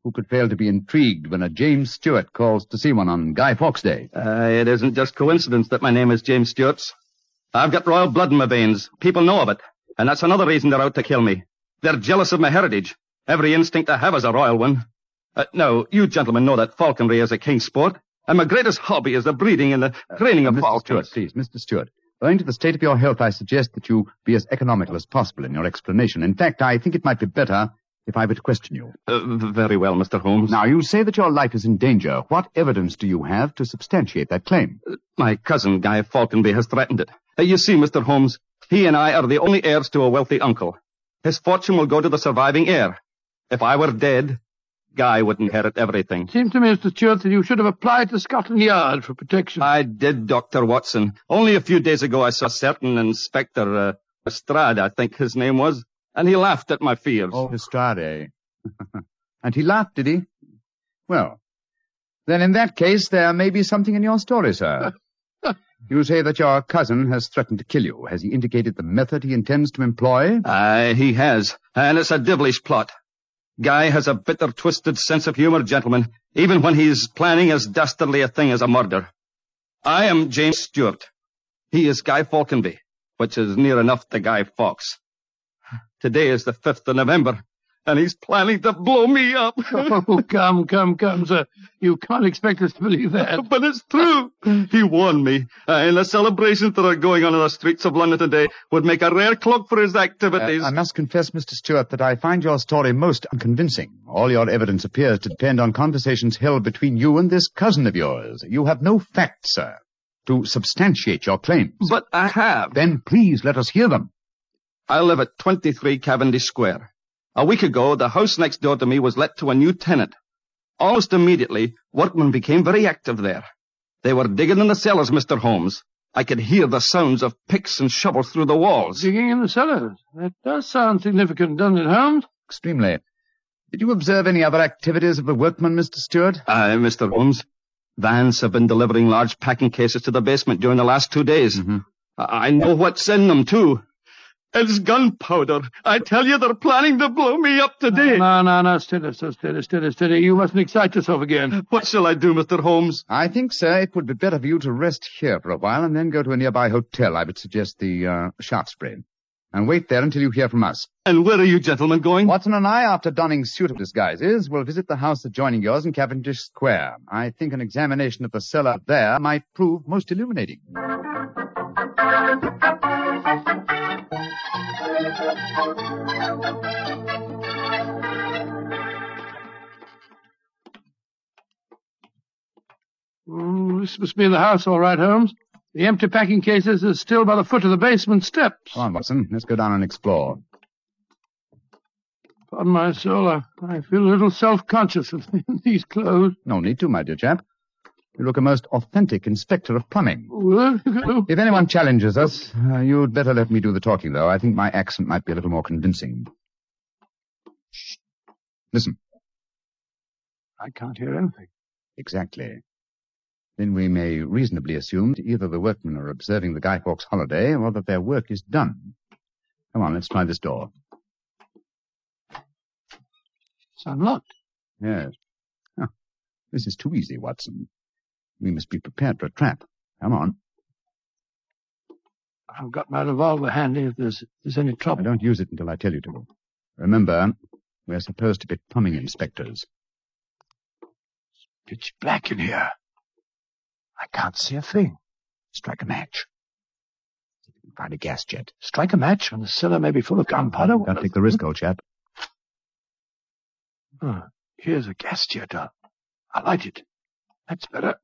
Who could fail to be intrigued when a James Stewart calls to see one on Guy Fawkes Day? Uh, it isn't just coincidence that my name is James Stewart's. I've got royal blood in my veins. People know of it. And that's another reason they're out to kill me. They're jealous of my heritage. Every instinct I have is a royal one. Uh, now, you gentlemen know that falconry is a king's sport. And my greatest hobby is the breeding and the training of Mr. falcons. Stewart, please, Mr. Stewart. Owing to the state of your health, I suggest that you be as economical as possible in your explanation. In fact, I think it might be better if I were to question you. Uh, very well, Mr. Holmes. Now, you say that your life is in danger. What evidence do you have to substantiate that claim? My cousin, Guy Falconby, has threatened it. Uh, you see, Mr. Holmes, he and I are the only heirs to a wealthy uncle. His fortune will go to the surviving heir. If I were dead, Guy would inherit everything. Seems to me, Mr. Stewart, that you should have applied to Scotland Yard for protection. I did, Dr. Watson. Only a few days ago I saw a certain Inspector uh, Lestrade, I think his name was, and he laughed at my fears. Oh, Lestrade. <laughs> and he laughed, did he? Well, then in that case, there may be something in your story, sir. <laughs> you say that your cousin has threatened to kill you. Has he indicated the method he intends to employ? Aye, he has, and it's a devilish plot. Guy has a bitter, twisted sense of humor, gentlemen, even when he's planning as dastardly a thing as a murder. I am James Stewart. He is Guy Falconby, which is near enough to Guy Fawkes. Today is the 5th of November, and he's planning to blow me up. <laughs> oh, come, come, come, sir. You can't expect us to believe that. but it's true. He warned me, uh, and the celebrations that are going on in the streets of London today would make a rare cloak for his activities. Uh, I must confess, Mr. Stewart, that I find your story most unconvincing. All your evidence appears to depend on conversations held between you and this cousin of yours. You have no facts, sir, to substantiate your claims. But I have. Then please let us hear them. I live at 23 Cavendish Square. A week ago, the house next door to me was let to a new tenant. Almost immediately, workmen became very active there. They were digging in the cellars, Mr. Holmes. I could hear the sounds of picks and shovels through the walls. Digging in the cellars. That does sound significant, doesn't it, Holmes? Extremely. Did you observe any other activities of the workmen, Mr. Stewart? Aye, Mr. Holmes. Vans have been delivering large packing cases to the basement during the last two days. Mm-hmm. I I know what's in them, too. It's gunpowder. I tell you, they're planning to blow me up today. No, no, no, steady, so steady, steady, steady. You mustn't excite yourself again. What shall I do, Mr. Holmes? I think, sir, it would be better for you to rest here for a while and then go to a nearby hotel. I would suggest the uh, Shaftesbury. and wait there until you hear from us. And where are you gentlemen going? Watson and I, after donning suitable disguises, will visit the house adjoining yours in Cavendish Square. I think an examination of the cellar there might prove most illuminating. Mm, this must be the house, all right, Holmes. The empty packing cases are still by the foot of the basement steps. Come on, Watson. Let's go down and explore. Upon my soul, I, I feel a little self-conscious <laughs> in these clothes. No need to, my dear chap. You look a most authentic inspector of plumbing. <laughs> If anyone challenges us, uh, you'd better let me do the talking, though. I think my accent might be a little more convincing. Shh. Listen. I can't hear anything. Exactly. Then we may reasonably assume that either the workmen are observing the Guy Fawkes holiday or that their work is done. Come on, let's try this door. It's unlocked. Yes. Huh. This is too easy, Watson. We must be prepared for a trap. Come on. I've got my revolver handy if there's, if there's any I trouble. don't use it until I tell you to. Remember, we're supposed to be plumbing inspectors. It's pitch black in here. I can't see a thing. Strike a match. Find a gas jet. Strike a match and the cellar may be full of gunpowder. Don't take the risk, old chap. Oh, here's a gas jet. Uh, I light it. That's better.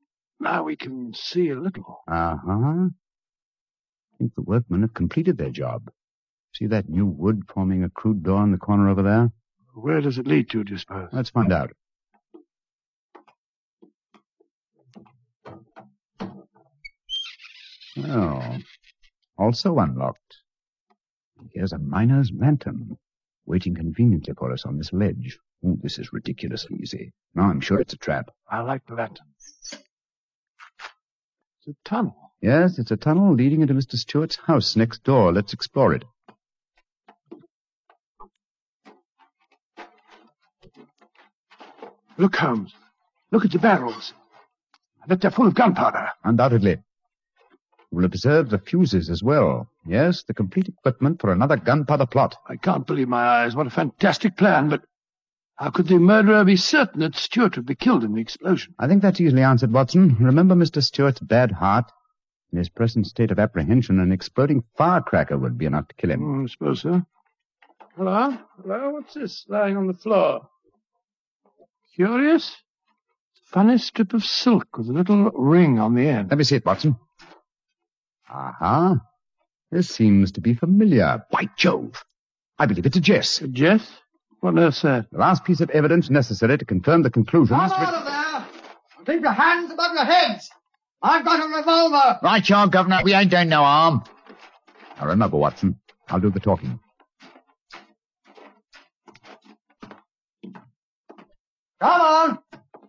Now we can see a little. Uh-huh. I think the workmen have completed their job. See that new wood forming a crude door in the corner over there? Where does it lead to, do you suppose? Let's find out. Oh, also unlocked. Here's a miner's lantern, waiting conveniently for us on this ledge. Oh, this is ridiculously easy. Now I'm sure it's a trap. I like the lantern. It's a tunnel. Yes, it's a tunnel leading into Mr. Stewart's house next door. Let's explore it. Look, Holmes. Look at the barrels. I bet they're full of gunpowder. Undoubtedly. We'll observe the fuses as well. Yes, the complete equipment for another gunpowder plot. I can't believe my eyes. What a fantastic plan, but how could the murderer be certain that Stewart would be killed in the explosion? I think that's easily answered, Watson. Remember Mr. Stewart's bad heart? In his present state of apprehension, an exploding firecracker would be enough to kill him. Oh, I suppose so. Hello? Hello? What's this lying on the floor? Curious? It's a Funny strip of silk with a little ring on the end. Let me see it, Watson. Aha. This seems to be familiar. By Jove! I believe it's a Jess. A Jess? What on earth's that? The last piece of evidence necessary to confirm the conclusion Come out of there! Keep your hands above your heads! I've got a revolver! Right, you are, Governor. We ain't doing no harm. Now remember, Watson, I'll do the talking. Come on!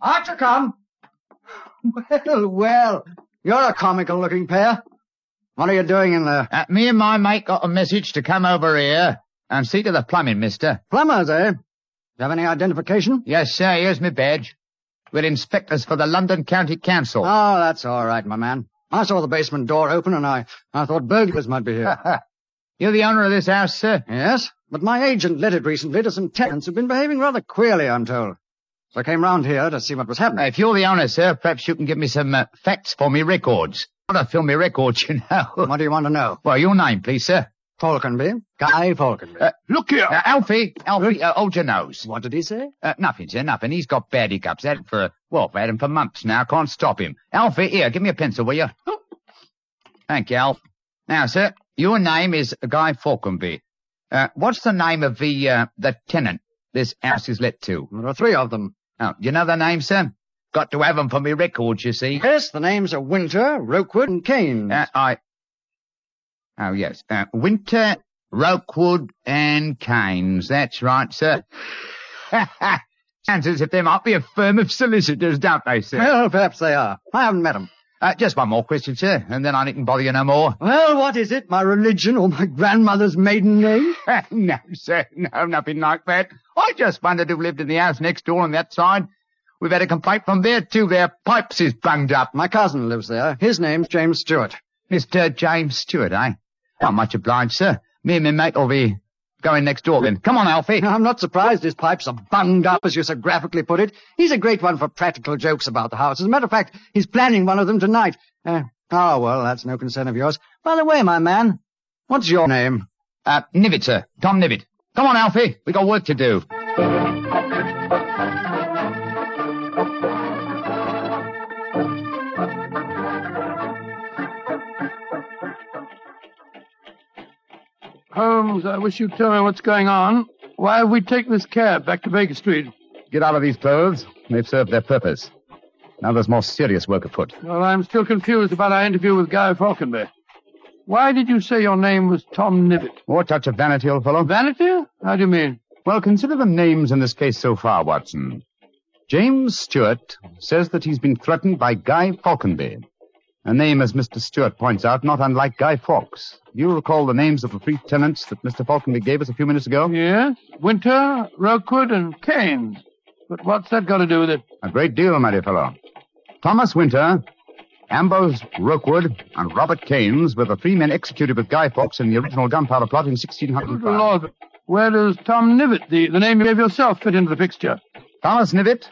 Out you come! Well, well, you're a comical looking pair. What are you doing in there? Uh, me and my mate got a message to come over here and see to the plumbing, mister. Plumbers, eh? Do you have any identification? Yes, sir, here's my badge. We're inspectors for the London County Council. Oh, that's all right, my man. I saw the basement door open and I, I thought burglars might be here. <laughs> You're the owner of this house, sir? yes, but my agent let it recently to some tenants who've been behaving rather queerly, I'm told. So I came round here to see what was happening. If you're the owner, sir, perhaps you can give me some uh, facts for me records. I want to fill me records, <laughs> you know. What do you want to know? Well, your name, please, sir. Falconby. Guy Falconby. Uh, Look here! Uh, Alfie, Alfie, uh, hold your nose. what did he say? Uh, nothing, sir, nothing. He's got bad hiccups. Had for, well, I've had 'em for months now. Can't stop him. Alfie, here, give me a pencil, will you? Thank you, Alf. Now, sir, your name is Guy Falconby. Uh, what's the name of the, uh, the tenant this house is let to? There are three of them. Oh, do you know the name, sir? Got to have 'em for me records, you see. Yes, the names are Winter, Rookwood, and Kane. Uh, I. Oh yes, uh, Winter, Rookwood, and Keynes. That's right, sir. <laughs> Sounds as if there might be a firm of solicitors, don't they, sir? well, perhaps they are. I haven't met them. Uh, just one more question, sir, and then I needn't bother you no more. Well, what is it? My religion or my grandmother's maiden name? <laughs> no, sir, no, nothing like that. I just wondered who lived in the house next door on that side. We've had a complaint from there too. Their pipes is bunged up. My cousin lives there. His name's James Stewart. Mr. James Stewart, eh? Not much obliged, sir. Me and my mate will be going next door then. Come on, Alfie. I'm not surprised his pipes are bunged up, as you so graphically put it. He's a great one for practical jokes about the house. As a matter of fact, he's planning one of them tonight. Uh, oh, well, that's no concern of yours. By the way, my man, what's your name? Uh, Nivet, sir. Tom Nivet. Come on, Alfie. We got work to do. Holmes, I wish you'd tell me what's going on. Why have we taken this cab back to Baker Street? Get out of these clothes. They've served their purpose. Now there's more serious work afoot. Well, I'm still confused about our interview with Guy Falconby. Why did you say your name was Tom Nivet? More touch of vanity, old fellow. Vanity? How do you mean? Well, consider the names in this case so far, Watson. James Stewart says that he's been threatened by Guy Falconby. A name, as Mr. Stewart points out, not unlike Guy Fawkes. Do you recall the names of the three tenants that Mr. Falconby gave us a few minutes ago? Yes. Winter, Rookwood, and Keynes. But what's that got to do with it? A great deal, my dear fellow. Thomas Winter, Ambrose Rookwood, and Robert Keynes were the three men executed with Guy Fawkes in the original gunpowder plot in 1605. Good Lord. Where does Tom Nivet, the, the name you gave yourself, fit into the picture? Thomas Nivet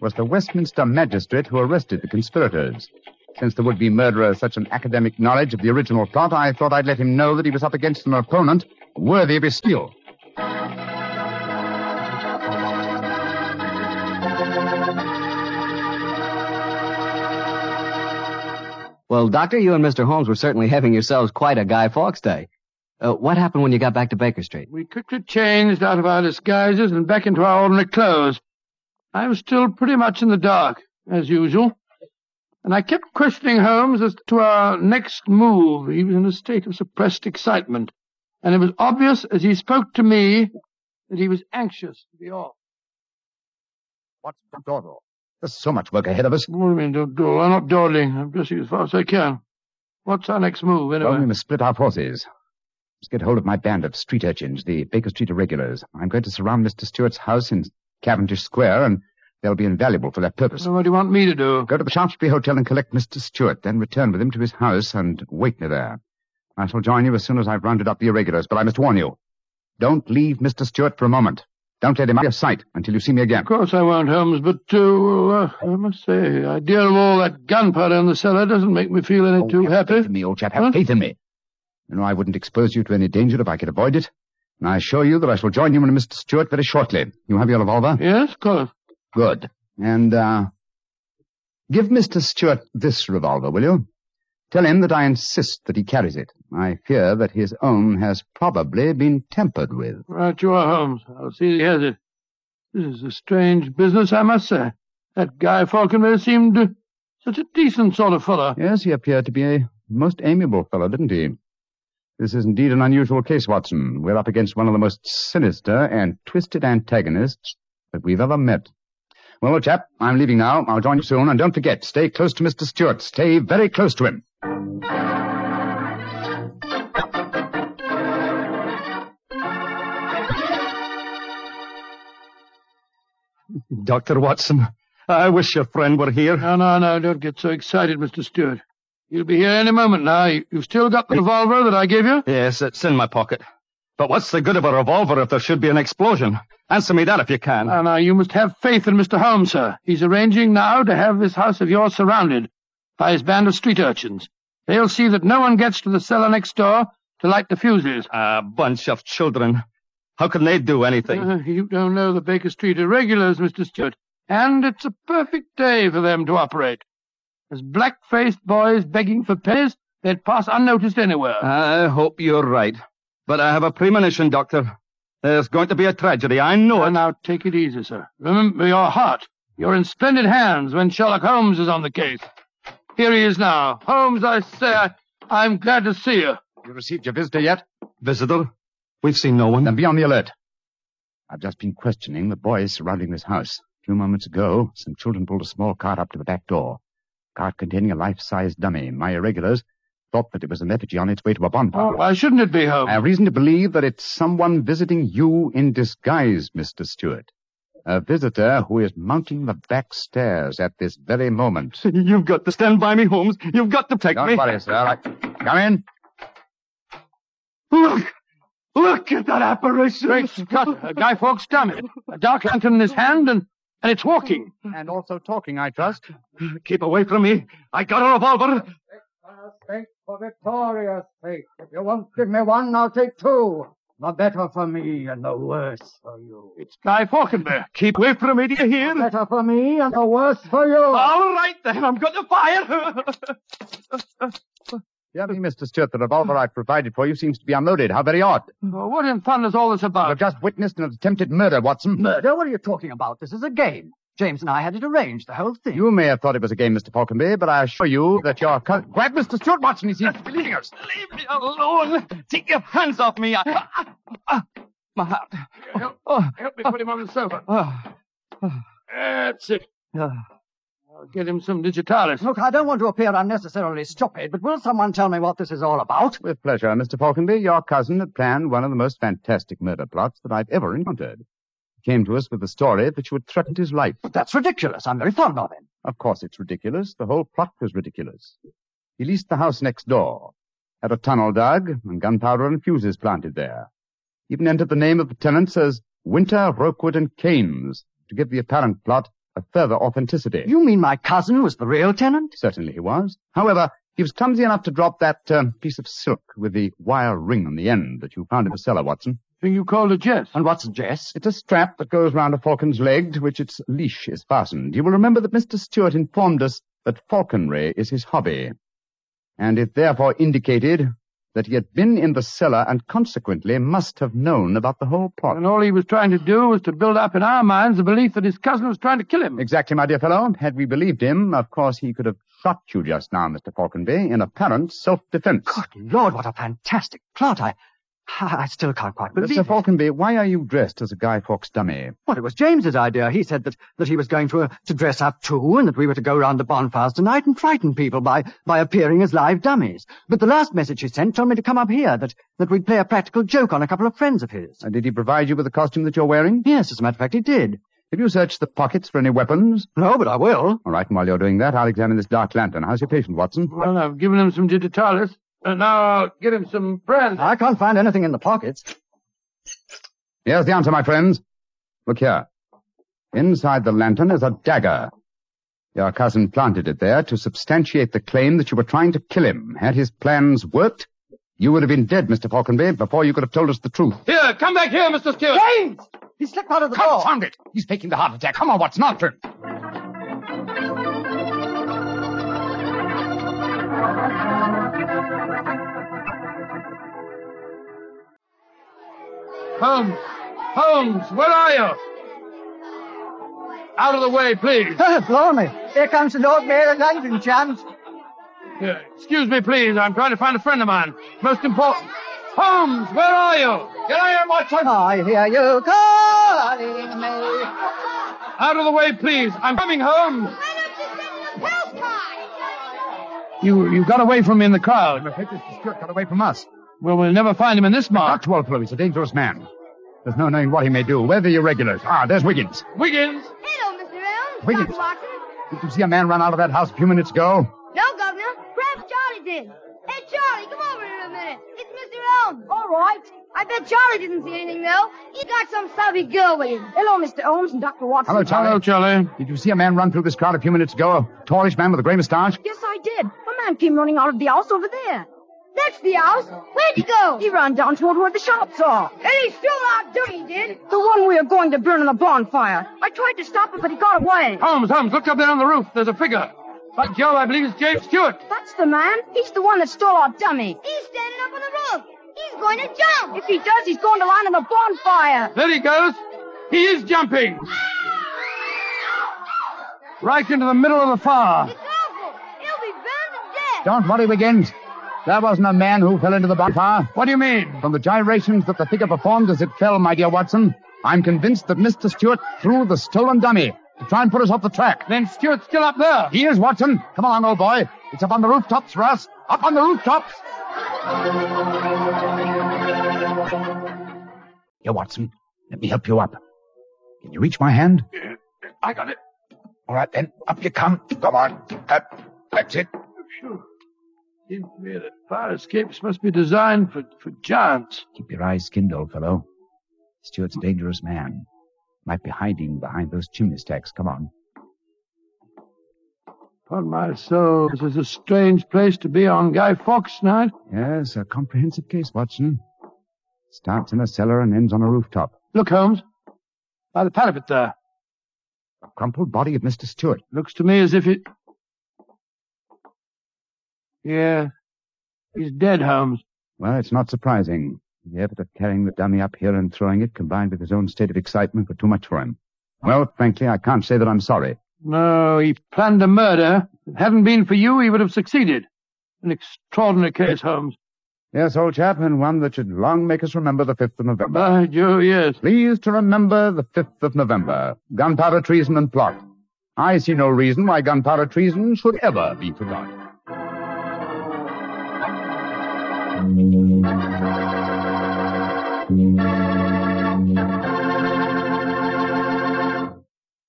was the Westminster magistrate who arrested the conspirators. Since the would-be murderer has such an academic knowledge of the original plot, I thought I'd let him know that he was up against an opponent worthy of his skill. Well, Doctor, you and Mr. Holmes were certainly having yourselves quite a Guy Fawkes day. Uh, what happened when you got back to Baker Street? We quickly changed out of our disguises and back into our ordinary clothes. I was still pretty much in the dark, as usual. And I kept questioning Holmes as to our next move. He was in a state of suppressed excitement. And it was obvious as he spoke to me that he was anxious to be off. What's the dawdle? There's so much work ahead of us. What do you mean, don't dawdle? I'm not dawdling. I'm dressing as fast as I can. What's our next move, anyway? Well, we must split our forces. Let's get hold of my band of street urchins, the Baker Street Irregulars. I'm going to surround Mr. Stewart's house in Cavendish Square, and they'll be invaluable for that purpose. So what do you want me to do? Go to the Shaftesbury Hotel and collect Mr. Stewart, then return with him to his house and wait me there. I shall join you as soon as I've rounded up the irregulars, but I must warn you. Don't leave Mr. Stewart for a moment. Don't let him out of your sight until you see me again. Of course I won't, Holmes, but, uh, uh, I must say, the idea of all that gunpowder in the cellar doesn't make me feel any Oh, too have happy. faith in me, old chap. Have What? faith in me. You know, I wouldn't expose you to any danger if I could avoid it. And I assure you that I shall join you and Mr. Stewart very shortly. You have your revolver? Yes, of course. Good. And, uh, give Mr. Stewart this revolver, will you? Tell him that I insist that he carries it. I fear that his own has probably been tampered with. Right you are, Holmes. I'll see he has it. This is a strange business, I must say. That guy Falconby seemed such a decent sort of fellow. Yes, he appeared to be a most amiable fellow, didn't he? This is indeed an unusual case, Watson. We're up against one of the most sinister and twisted antagonists that we've ever met. Well, old chap, I'm leaving now. I'll join you soon, and don't forget, stay close to Mr. Stewart. Stay very close to him. Dr. Watson, I wish your friend were here. No, no, no, don't get so excited, Mr. Stewart. He'll be here any moment now. You- You've still got the revolver that I gave you? Yes, it's in my pocket. But what's the good of a revolver if there should be an explosion? Answer me that if you can. Now, now, you must have faith in Mr. Holmes, sir. He's arranging now to have this house of yours surrounded by his band of street urchins. They'll see that no one gets to the cellar next door to light the fuses. A bunch of children. How can they do anything? Uh, you don't know the Baker Street irregulars, Mr. Stewart. And it's a perfect day for them to operate. As black-faced boys begging for pennies, they'd pass unnoticed anywhere. I hope you're right. But I have a premonition, Doctor. There's going to be a tragedy. I know Now, it. now, take it easy, sir. Remember your heart. You're in splendid hands when Sherlock Holmes is on the case. Here he is now. Holmes, I say, I, I'm glad to see you. You received your visitor yet? Visitor? We've seen no one. Then be on the alert. I've just been questioning the boys surrounding this house. A few moments ago, some children pulled a small cart up to the back door. Cart containing a life-size dummy. My irregulars thought that it was an effigy on its way to a bonfire. Oh, why shouldn't it be, Holmes? I have reason to believe that it's someone visiting you in disguise, Mr. Stewart. A visitor who is mounting the back stairs at this very moment. <laughs> You've got to stand by me, Holmes. You've got to protect Don't me. worry, sir. I... Come in. Look! Look at that apparition! Great Scott, a Guy Fawkes dummy. A dark lantern in his hand, and, and it's walking. And also talking, I trust. Keep away from me. I got a revolver. Sake for Victoria's sake. If you won't give me one, I'll take two. The better for me and the worse for you. It's Guy Falconby. Keep away from me, do you hear? Better for me and the worse for you. All right, then. I'm going to fire. <laughs> Dearly, Mr. Stewart, the revolver I've provided for you seems to be unloaded. How very odd. Oh, what in thunder's all this about? You've just witnessed an attempted murder, Watson. Murder? What are you talking about? This is a game. James and I had it arranged, the whole thing. You may have thought it was a game, Mr. Falconby, but I assure you that your... Co- Grab Mr. Stewart Watson. He seems to be leaving us. Leave me alone. Take your hands off me. I, I, my heart. Help, oh, oh, help me put him on the sofa. Oh, oh. That's it. I'll get him some digitalis. Look, I don't want to appear unnecessarily stupid, but will someone tell me what this is all about? With pleasure, Mr. Falconby. Your cousin had planned one of the most fantastic murder plots that I've ever encountered. Came to us with the story that you had threatened his life. But that's ridiculous. I'm very fond of him. Of course it's ridiculous. The whole plot was ridiculous. He leased the house next door, had a tunnel dug, and gunpowder and fuses planted there. Even entered the name of the tenants as Winter, Rookwood, and Kames to give the apparent plot a further authenticity. You mean my cousin was the real tenant? Certainly he was. However, he was clumsy enough to drop that uh, piece of silk with the wire ring on the end that you found in the cellar, Watson. Thing you called a jess. And what's a jess? It's a strap that goes round a falcon's leg to which its leash is fastened. You will remember that Mr. Stewart informed us that falconry is his hobby, and it therefore indicated that he had been in the cellar and consequently must have known about the whole plot. And all he was trying to do was to build up in our minds the belief that his cousin was trying to kill him. Exactly, my dear fellow. Had we believed him, of course he could have shot you just now, Mr. Falconby, in apparent self-defense. Good Lord, what a fantastic plot. I, I still can't quite believe Mr. it. Mr. Falconby, why are you dressed as a Guy Fawkes dummy? Well, it was James's idea. He said that, that he was going to, uh, to dress up too, and that we were to go round the bonfires tonight and frighten people by, by appearing as live dummies. But the last message he sent told me to come up here, that, that we'd play a practical joke on a couple of friends of his. And did he provide you with the costume that you're wearing? Yes, as a matter of fact, he did. Have you searched the pockets for any weapons? No, but I will. All right, and while you're doing that, I'll examine this dark lantern. How's your patient, Watson? Well, I've given him some digitalis, and now I'll get him some brandy. I can't find anything in the pockets. Here's the answer, my friends. Look here. Inside the lantern is a dagger. Your cousin planted it there to substantiate the claim that you were trying to kill him. Had his plans worked, you would have been dead, Mr. Falconby, before you could have told us the truth. Here, come back here, Mr. Stewart. James! He slipped out of the door. Confound it! He's faking the heart attack. Come on, Watson, after him. Holmes! Holmes, where are you? Out of the way, please. <laughs> Oh, Blimey. Here comes the Lord Mayor of London, chums. Here, excuse me, please. I'm trying to find a friend of mine. Most important. Holmes, where are you? Get out here, Watson. I hear you calling me. Out of the way, please. I'm coming home. You you got away from me in the crowd. I'm afraid Mr. Got away from us. Well, we'll never find him in this mark. Not Walpole. He's a dangerous man. There's no knowing what he may do. Where are the irregulars? Ah, there's Wiggins. Wiggins. Hello, Mr. Elms. Wiggins. Dr. Watson. Did you see a man run out of that house a few minutes ago? No, Governor. Perhaps Charlie did. Hey, Charlie, come over here a minute. It's Mr. Elms. All right. I bet Charlie didn't see anything, though. He's got some savvy girl with him. Hello, Mr. Holmes and Dr. Watson. Hello, Charlie. Hello, Charlie. Did you see a man run through this crowd a few minutes ago? A tallish man with a grey moustache? Yes, I did. A man came running out of the house over there. That's the house. Where'd he go? He ran down toward where the shops are. And he's still out doing, he did? The one we are going to burn in the bonfire. I tried to stop him, but he got away. Holmes, Holmes, look up there on the roof. There's a figure. By Joe, I believe it's James Stewart. That's the man. He's the one that stole our dummy. He's standing up on the roof. He's going to jump. If he does, he's going to land in the bonfire. There he goes. He is jumping. Right into the middle of the fire. It's awful. He'll be burned to death. Don't worry, Wiggins. That wasn't a man who fell into the bonfire. What do you mean? From the gyrations that the figure performed as it fell, my dear Watson, I'm convinced that Mr. Stewart threw the stolen dummy to try and put us off the track. Then Stewart's still up there. He is, Watson. Come along, old boy. It's up on the rooftops for us. Up on the rooftops. Here, Watson. Let me help you up. Can you reach my hand? I got it. All right, then. Up you come. Come on. Up. That's it. To me that fire escapes must be designed for, for giants. Keep your eyes skinned, old fellow. Stewart's a dangerous man. Might be hiding behind those chimney stacks. Come on. Upon my soul, this is a strange place to be on Guy Fawkes night. Yes, a comprehensive case, Watson. Starts in a cellar and ends on a rooftop. Look, Holmes. By the parapet there. A crumpled body of Mr. Stewart. Looks to me as if it... Yeah. He's dead, Holmes. Well, it's not surprising. The effort of carrying the dummy up here and throwing it, combined with his own state of excitement, were too much for him. Well, frankly, I can't say that I'm sorry. No, he planned a murder. If it hadn't been for you, he would have succeeded. An extraordinary case, Holmes. Yes, old chap, and one that should long make us remember the 5th of November. By Joe, yes. Please to remember the 5th of November. Gunpowder treason and plot. I see no reason why gunpowder treason should ever be forgotten.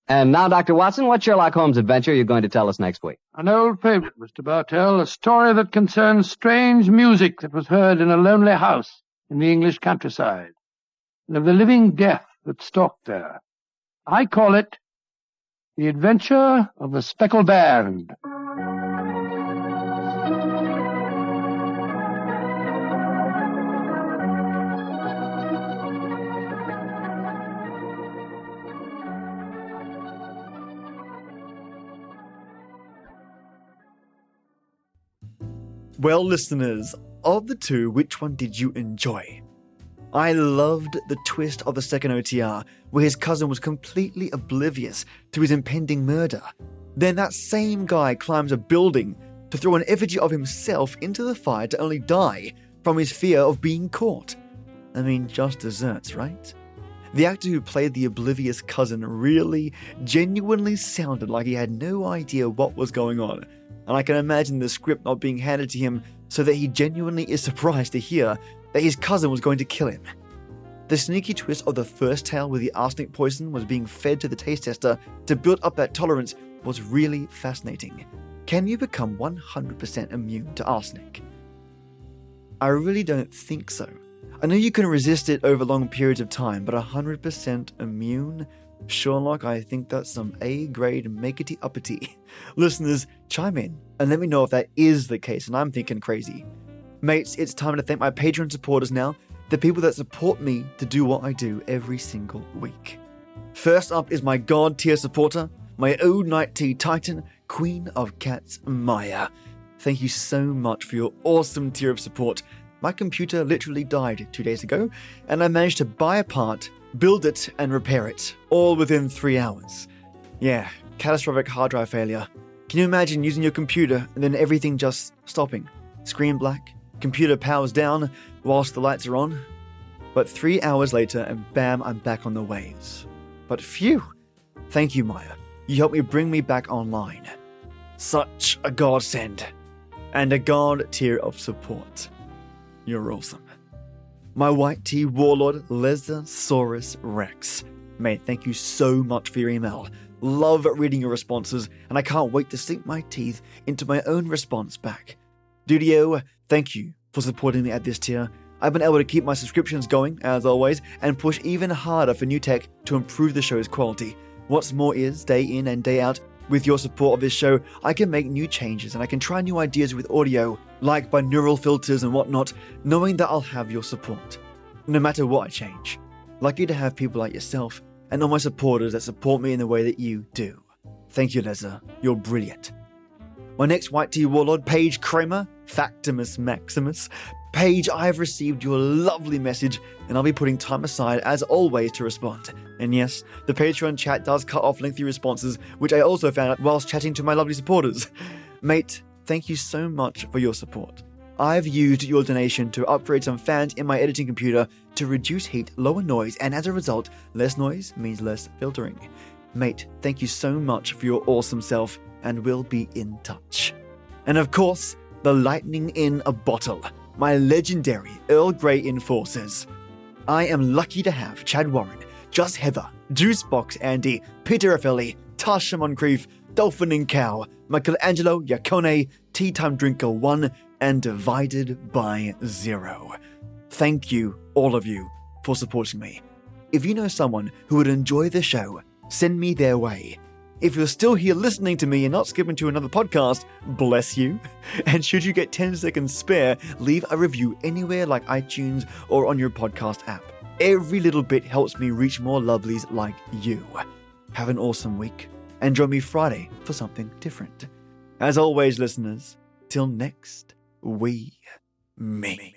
And now, Dr. Watson, what Sherlock Holmes adventure are you going to tell us next week? An old favorite, Mr. Bartell, a story that concerns strange music that was heard in a lonely house in the English countryside, and of the living death that stalked there. I call it The Adventure of the Speckled Band. Well, listeners, of the two, which one did you enjoy? I loved the twist of the second OTR, where his cousin was completely oblivious to his impending murder. Then that same guy climbs a building to throw an effigy of himself into the fire to only die from his fear of being caught. I mean, just desserts, right? The actor who played the oblivious cousin really, genuinely sounded like he had no idea what was going on, and I can imagine the script not being handed to him so that he genuinely is surprised to hear that his cousin was going to kill him. The sneaky twist of the first tale where the arsenic poison was being fed to the taste tester to build up that tolerance was really fascinating. Can you become 100% immune to arsenic? I really don't think so. I know you can resist it over long periods of time, but 100% immune? Sherlock, I think that's some A grade makety uppity. <laughs> Listeners, chime in and let me know if that is the case and I'm thinking crazy. Mates, it's time to thank my Patreon supporters now, the people that support me to do what I do every single week. First up is my God tier supporter, my old night tea titan, Queen of Cats, Maya. Thank you so much for your awesome tier of support. My computer literally died two days ago, and I managed to buy a part, build it, and repair it, all within three hours. Yeah, catastrophic hard drive failure. Can you imagine using your computer and then everything just stopping? Screen black, computer powers down whilst the lights are on? But three hours later, and bam, I'm back on the waves. But phew! Thank you, Maya. You helped me bring me back online. Such a godsend. And a god tier of support. You're awesome. My white tea warlord, Lesasaurus Rex. Mate, thank you so much for your email. Love reading your responses, and I can't wait to sink my teeth into my own response back. Dudio, thank you for supporting me at this tier. I've been able to keep my subscriptions going, as always, and push even harder for new tech to improve the show's quality. What's more is, day in and day out, with your support of this show, I can make new changes and I can try new ideas with audio, like binaural filters and whatnot, knowing that I'll have your support. No matter what I change. Lucky to have people like yourself and all my supporters that support me in the way that you do. Thank you, Leza. You're brilliant. My next White Tea Warlord, Paige Kramer, Factimus Maximus. Paige, I have received your lovely message, and I'll be putting time aside, as always, to respond. And yes, the Patreon chat does cut off lengthy responses, which I also found out whilst chatting to my lovely supporters. <laughs> Mate, thank you so much for your support. I've used your donation to upgrade some fans in my editing computer to reduce heat, lower noise, and as a result, less noise means less filtering. Mate, thank you so much for your awesome self, and we'll be in touch. And of course, the lightning in a bottle, my legendary Earl Grey enforcers. I am lucky to have Chad Warren, Just Heather, Juicebox Andy, Peter Raffelli, Tasha Moncrief, Dolphin and Cow, Michelangelo Yacone, Tea Time Drinker 1, and divided by zero. Thank you, all of you, for supporting me. If you know someone who would enjoy the show, send me their way. If you're still here listening to me and not skipping to another podcast, bless you. <laughs> And should you get 10 seconds spare, leave a review anywhere like iTunes or on your podcast app. Every little bit helps me reach more lovelies like you. Have an awesome week and join me Friday for something different. As always, listeners, till next we meet.